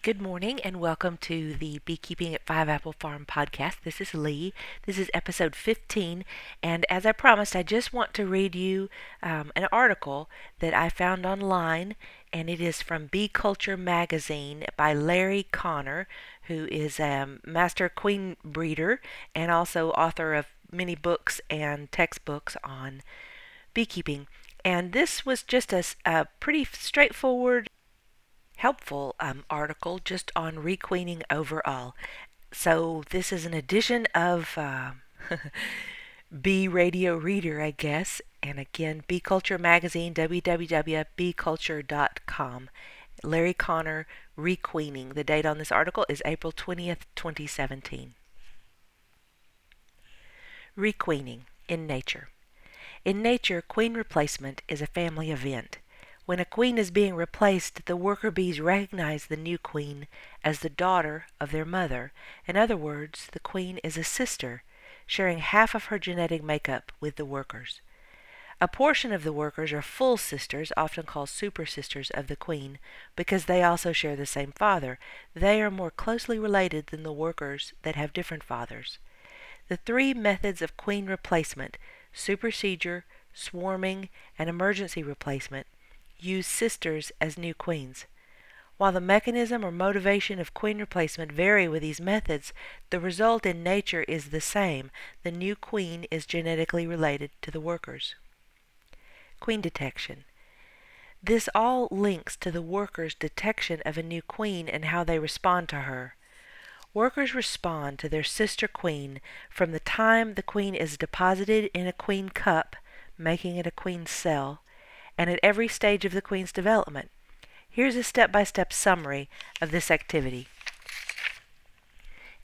Good morning and welcome to the Beekeeping at Five Apple Farm podcast. This is Lee. This is episode 15. And as I promised, I just want to read you um, an article that I found online, and it is from Bee Culture Magazine by Larry Connor, who is a master queen breeder and also author of many books and textbooks on beekeeping. And this was just a, a pretty straightforward helpful um, article just on requeening overall. So this is an edition of uh, Bee Radio Reader, I guess. And again, Bee Culture Magazine, www.beeculture.com. Larry Connor, Requeening. The date on this article is April 20th, 2017. Requeening in nature. In nature, queen replacement is a family event. When a queen is being replaced, the worker bees recognize the new queen as the daughter of their mother. In other words, the queen is a sister, sharing half of her genetic makeup with the workers. A portion of the workers are full sisters, often called super sisters of the queen, because they also share the same father. They are more closely related than the workers that have different fathers. The three methods of queen replacement supersedure, swarming, and emergency replacement use sisters as new queens. While the mechanism or motivation of queen replacement vary with these methods, the result in nature is the same. The new queen is genetically related to the workers. Queen detection. This all links to the workers' detection of a new queen and how they respond to her. Workers respond to their sister queen from the time the queen is deposited in a queen cup, making it a queen cell, and at every stage of the queen's development. Here's a step-by-step summary of this activity.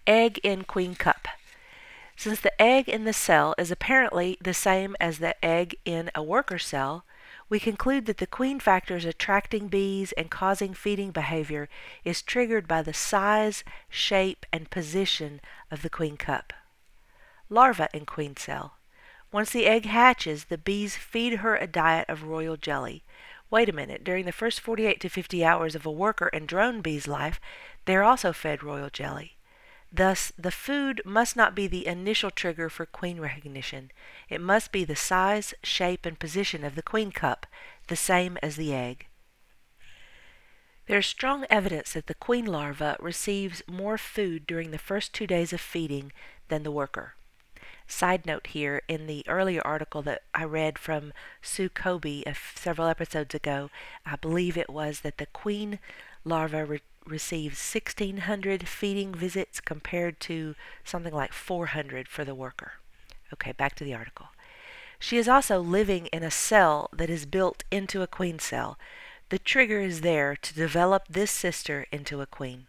Egg in queen cup. Since the egg in the cell is apparently the same as the egg in a worker cell, we conclude that the queen factors attracting bees and causing feeding behavior is triggered by the size, shape, and position of the queen cup. Larva in queen cell. Once the egg hatches, the bees feed her a diet of royal jelly. Wait a minute, during the first 48 to 50 hours of a worker and drone bee's life, they are also fed royal jelly. Thus, the food must not be the initial trigger for queen recognition. It must be the size, shape, and position of the queen cup, the same as the egg. There is strong evidence that the queen larva receives more food during the first two days of feeding than the worker. Side note here, in the earlier article that I read from Sue Cobey several episodes ago, I believe it was that the queen larva re- receives 1,600 feeding visits compared to something like 400 for the worker. Okay, back to the article. She is also living in a cell that is built into a queen cell. The trigger is there to develop this sister into a queen.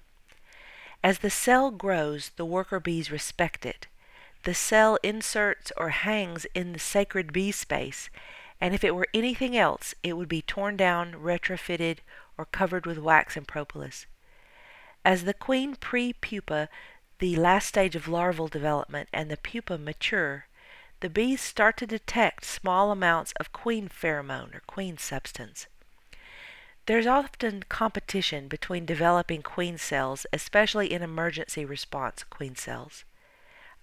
As the cell grows, the worker bees respect it the cell inserts or hangs in the sacred bee space, and if it were anything else, it would be torn down, retrofitted, or covered with wax and propolis. As the queen pre-pupa, the last stage of larval development, and the pupa mature, the bees start to detect small amounts of queen pheromone or queen substance. There's often competition between developing queen cells, especially in emergency response queen cells.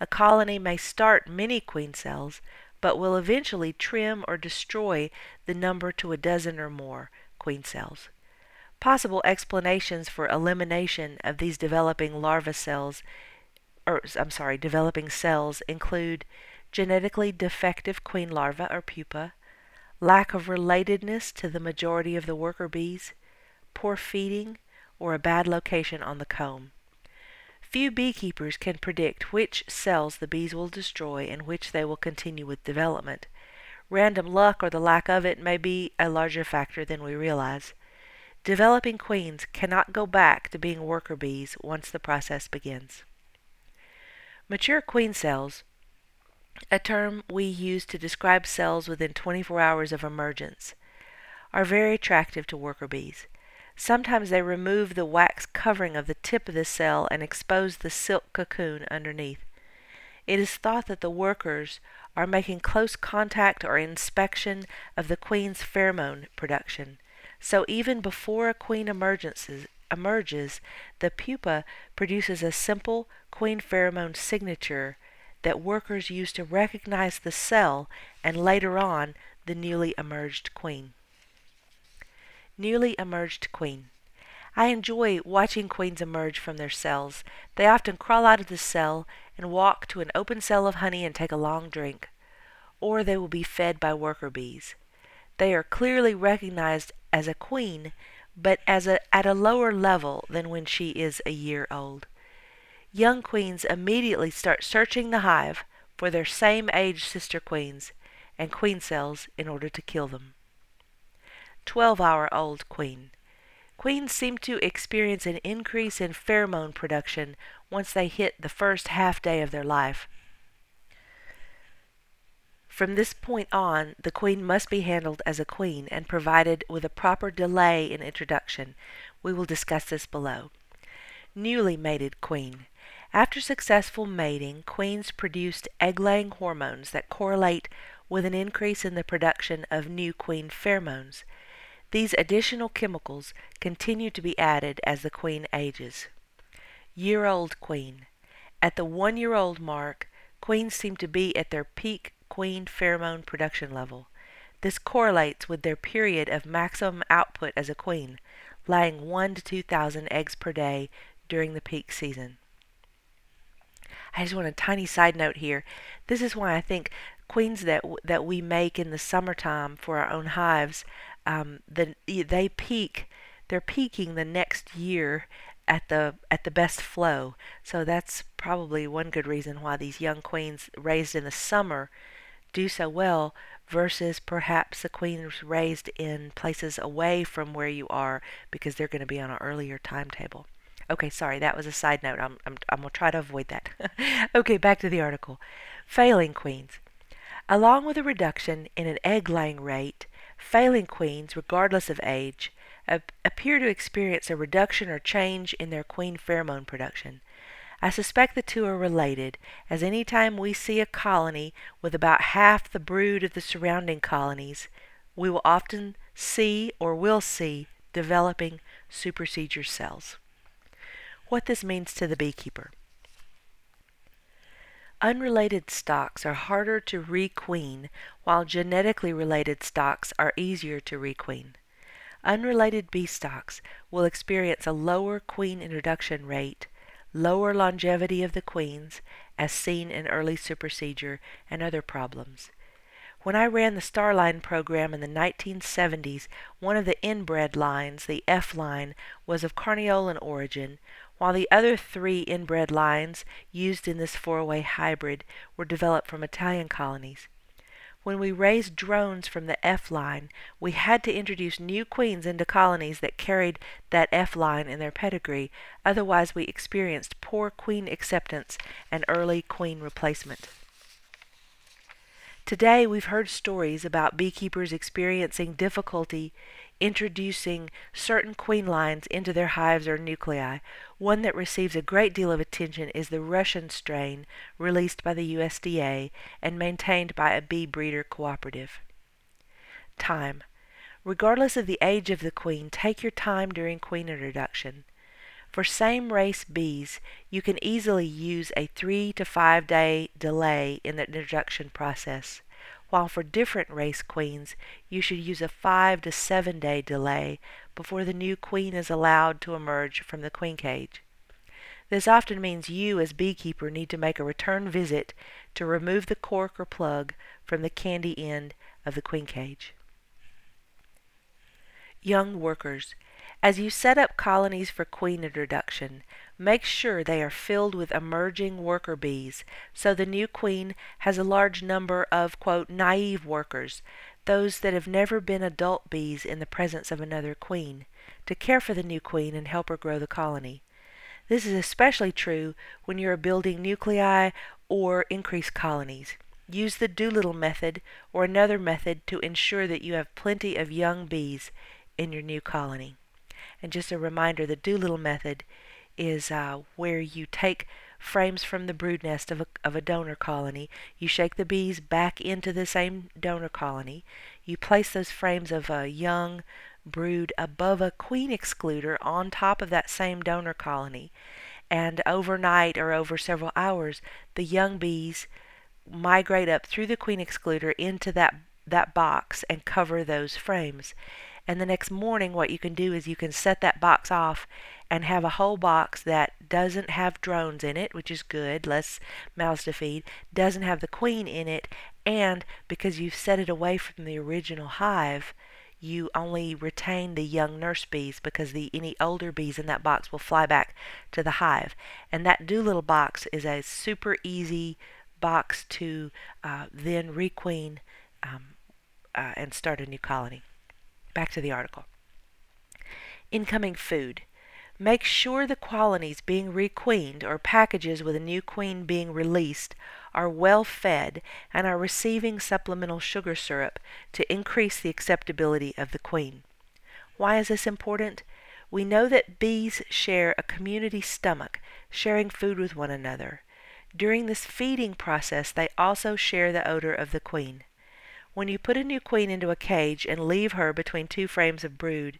A colony may start many queen cells, but will eventually trim or destroy the number to a dozen or more queen cells. Possible explanations for elimination of these developing larva cells, or I'm sorry, developing cells include genetically defective queen larva or pupa, lack of relatedness to the majority of the worker bees, poor feeding, or a bad location on the comb. Few beekeepers can predict which cells the bees will destroy and which they will continue with development. Random luck or the lack of it may be a larger factor than we realize. Developing queens cannot go back to being worker bees once the process begins. Mature queen cells, a term we use to describe cells within 24 hours of emergence, are very attractive to worker bees. Sometimes they remove the wax covering of the tip of the cell and expose the silk cocoon underneath. It is thought that the workers are making close contact or inspection of the queen's pheromone production. So even before a queen emerges, emerges, the pupa produces a simple queen pheromone signature that workers use to recognize the cell and later on the newly emerged queen. Newly emerged queen. I enjoy watching queens emerge from their cells. They often crawl out of the cell and walk to an open cell of honey and take a long drink. Or they will be fed by worker bees. They are clearly recognized as a queen, but as a, at a lower level than when she is a year old. Young queens immediately start searching the hive for their same age sister queens and queen cells in order to kill them. 12 hour old queen. Queens seem to experience an increase in pheromone production once they hit the first half day of their life. From this point on, the queen must be handled as a queen and provided with a proper delay in introduction. We will discuss this below. Newly mated queen. After successful mating, queens produce egg-laying hormones that correlate with an increase in the production of new queen pheromones. These additional chemicals continue to be added as the queen ages. Year old queen. At the one year old mark, queens seem to be at their peak queen pheromone production level. This correlates with their period of maximum output as a queen, laying 1 to 2,000 eggs per day during the peak season. I just want a tiny side note here. This is why I think queens that that we make in the summertime for our own hives um, the, they peak they're peaking the next year at the at the best flow. So that's probably one good reason why these young queens raised in the summer do so well versus perhaps the queens raised in places away from where you are because they're going to be on an earlier timetable. Okay, sorry, that was a side note. I'm, I'm, I'm going to try to avoid that. okay, back to the article. Failing queens. Along with a reduction in an egg laying rate, Failing queens, regardless of age, appear to experience a reduction or change in their queen pheromone production. I suspect the two are related, as any time we see a colony with about half the brood of the surrounding colonies, we will often see or will see developing supersedure cells. What this means to the beekeeper. Unrelated stocks are harder to requeen, while genetically related stocks are easier to requeen. Unrelated bee stocks will experience a lower queen introduction rate, lower longevity of the queens, as seen in early supersedure and other problems. When I ran the Starline program in the 1970s, one of the inbred lines, the F line, was of Carniolan origin, while the other three inbred lines used in this four-way hybrid were developed from Italian colonies. When we raised drones from the F line, we had to introduce new queens into colonies that carried that F line in their pedigree, otherwise we experienced poor queen acceptance and early queen replacement. Today we've heard stories about beekeepers experiencing difficulty introducing certain queen lines into their hives or nuclei. One that receives a great deal of attention is the Russian strain released by the USDA and maintained by a bee breeder cooperative. Time. Regardless of the age of the queen, take your time during queen introduction. For same race bees, you can easily use a three to five day delay in the introduction process while for different race queens you should use a five to seven day delay before the new queen is allowed to emerge from the queen cage. This often means you, as beekeeper, need to make a return visit to remove the cork or plug from the candy end of the queen cage. Young workers. As you set up colonies for queen introduction, make sure they are filled with emerging worker bees so the new queen has a large number of, naive workers, those that have never been adult bees in the presence of another queen, to care for the new queen and help her grow the colony. This is especially true when you are building nuclei or increase colonies. Use the Doolittle method or another method to ensure that you have plenty of young bees in your new colony. And just a reminder, the Doolittle method is uh, where you take frames from the brood nest of a, of a donor colony. You shake the bees back into the same donor colony. You place those frames of uh, young brood above a queen excluder on top of that same donor colony. And overnight or over several hours, the young bees migrate up through the queen excluder into that, that box and cover those frames. And the next morning, what you can do is you can set that box off and have a whole box that doesn't have drones in it, which is good, less mouths to feed, doesn't have the queen in it, and because you've set it away from the original hive, you only retain the young nurse bees because the any older bees in that box will fly back to the hive. And that Doolittle box is a super easy box to uh, then requeen um, uh, and start a new colony. Back to the article. Incoming food. Make sure the colonies being requeened or packages with a new queen being released are well fed and are receiving supplemental sugar syrup to increase the acceptability of the queen. Why is this important? We know that bees share a community stomach, sharing food with one another. During this feeding process, they also share the odor of the queen. When you put a new queen into a cage and leave her between two frames of brood,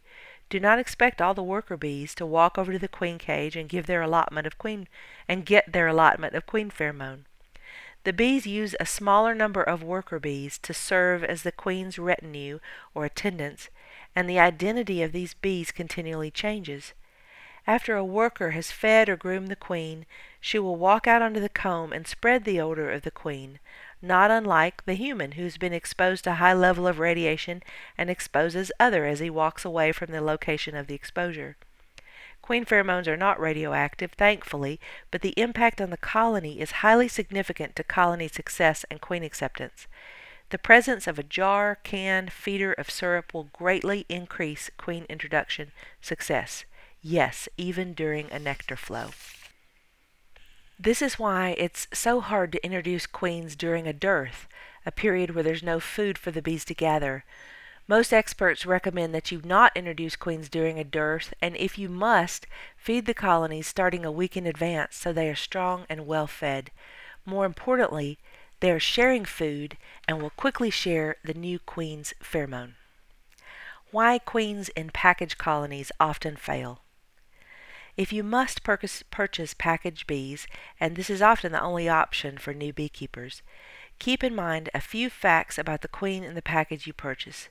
do not expect all the worker bees to walk over to the queen cage and give their allotment of queen and get their allotment of queen pheromone. The bees use a smaller number of worker bees to serve as the queen's retinue or attendants, and the identity of these bees continually changes. After a worker has fed or groomed the queen, she will walk out onto the comb and spread the odor of the queen, not unlike the human who's been exposed to a high level of radiation and exposes other as he walks away from the location of the exposure. Queen pheromones are not radioactive, thankfully, but the impact on the colony is highly significant to colony success and queen acceptance. The presence of a jar, can, feeder of syrup will greatly increase queen introduction success. Yes, even during a nectar flow. This is why it's so hard to introduce queens during a dearth, a period where there's no food for the bees to gather. Most experts recommend that you not introduce queens during a dearth, and if you must, feed the colonies starting a week in advance so they are strong and well fed. More importantly, they are sharing food and will quickly share the new queen's pheromone. Why queens in package colonies often fail. If you must purchase package bees, and this is often the only option for new beekeepers, keep in mind a few facts about the queen in the package you purchase.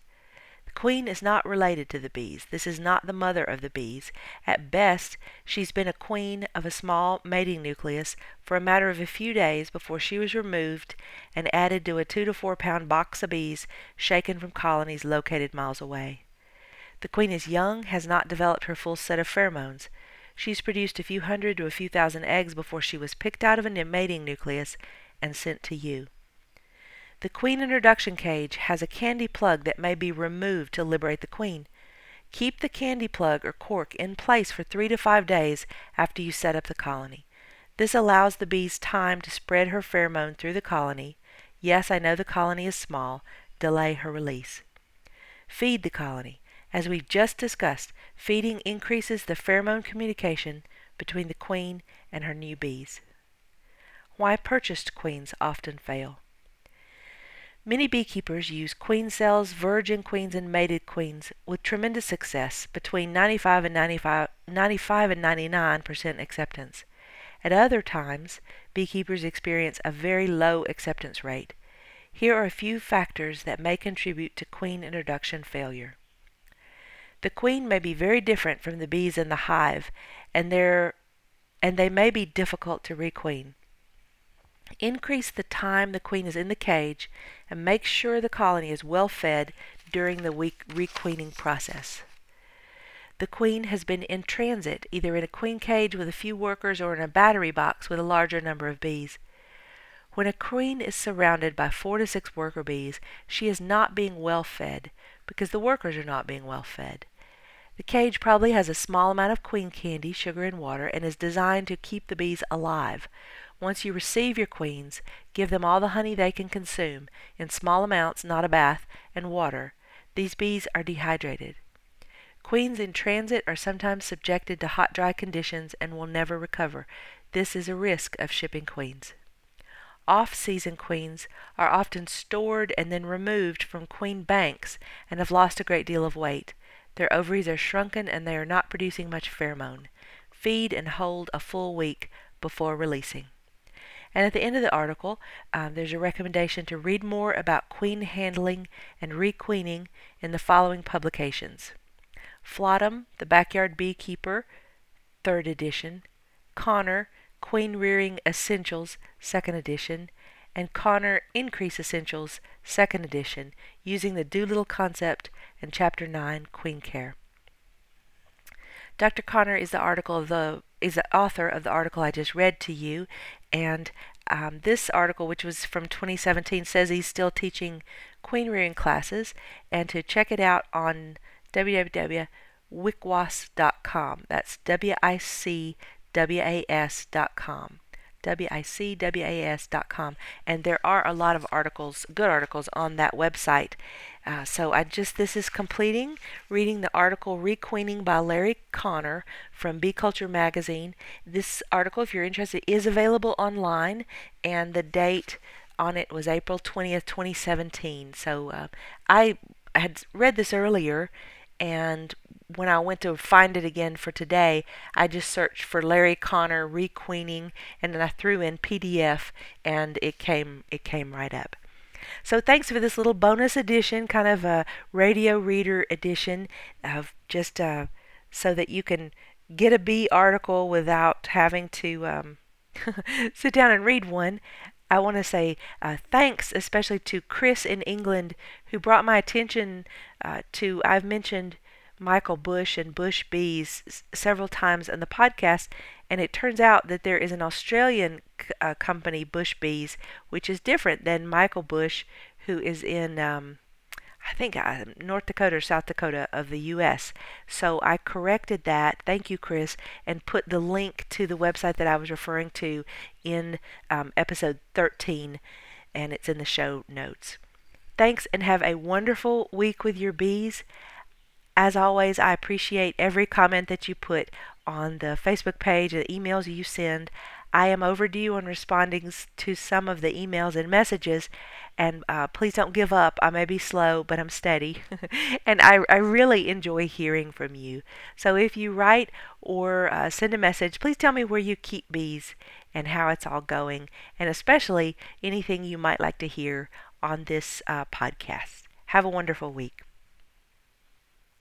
The queen is not related to the bees. This is not the mother of the bees. At best, she's been a queen of a small mating nucleus for a matter of a few days before she was removed and added to a two to four pound box of bees shaken from colonies located miles away. The queen is young, has not developed her full set of pheromones. She's produced a few hundred to a few thousand eggs before she was picked out of a mating nucleus and sent to you. The queen introduction cage has a candy plug that may be removed to liberate the queen. Keep the candy plug or cork in place for three to five days after you set up the colony. This allows the bees time to spread her pheromone through the colony. Yes, I know the colony is small. Delay her release. Feed the colony. As we've just discussed, feeding increases the pheromone communication between the queen and her new bees. Why purchased queens often fail. Many beekeepers use queen cells, virgin queens, and mated queens with tremendous success, between 95 and 95, 95 and 99 percent acceptance. At other times, beekeepers experience a very low acceptance rate. Here are a few factors that may contribute to queen introduction failure. The queen may be very different from the bees in the hive, and, and they may be difficult to requeen. Increase the time the queen is in the cage and make sure the colony is well fed during the week requeening process. The queen has been in transit, either in a queen cage with a few workers or in a battery box with a larger number of bees. When a queen is surrounded by four to six worker bees, she is not being well fed because the workers are not being well fed. The cage probably has a small amount of queen candy, sugar, and water and is designed to keep the bees alive. Once you receive your queens, give them all the honey they can consume, in small amounts, not a bath, and water. These bees are dehydrated. Queens in transit are sometimes subjected to hot, dry conditions and will never recover. This is a risk of shipping queens. Off-season queens are often stored and then removed from queen banks and have lost a great deal of weight. Their ovaries are shrunken and they are not producing much pheromone. Feed and hold a full week before releasing. And at the end of the article, um, there's a recommendation to read more about queen handling and requeening in the following publications Flottum, The Backyard Beekeeper, 3rd edition, Connor, Queen Rearing Essentials, 2nd edition, and Connor Increase Essentials, 2nd edition, using the Doolittle concept and Chapter 9, Queen Care. Dr. Connor is the article of the is the author of the article I just read to you, and um, this article, which was from 2017, says he's still teaching queen rearing classes, and to check it out on www.wicwas.com. That's W-I-C-W-A-S.com. W-I-C-W-A-S.com. And there are a lot of articles, good articles, on that website. Uh, so I just, this is completing reading the article Requeening by Larry Connor from Bee Culture Magazine. This article, if you're interested, is available online, and the date on it was April 20th, 2017. So uh, I had read this earlier and when I went to find it again for today, I just searched for Larry Connor requeening, and then I threw in PDF, and it came it came right up. So thanks for this little bonus edition, kind of a radio reader edition of just uh, so that you can get a bee article without having to um, sit down and read one. I want to say uh, thanks especially to Chris in England who brought my attention uh, to, I've mentioned Michael Bush and Bush Bees s- several times in the podcast, and it turns out that there is an Australian c- uh, company, Bush Bees, which is different than Michael Bush, who is in um, I think uh, North Dakota or South Dakota of the U.S. So I corrected that. Thank you, Chris, and put the link to the website that I was referring to in um, episode 13, and it's in the show notes. Thanks, and have a wonderful week with your bees. As always, I appreciate every comment that you put on the Facebook page, the emails you send. I am overdue on responding to some of the emails and messages, and uh, please don't give up. I may be slow, but I'm steady. and I, I really enjoy hearing from you. So if you write or uh, send a message, please tell me where you keep bees and how it's all going, and especially anything you might like to hear on this uh, podcast. Have a wonderful week.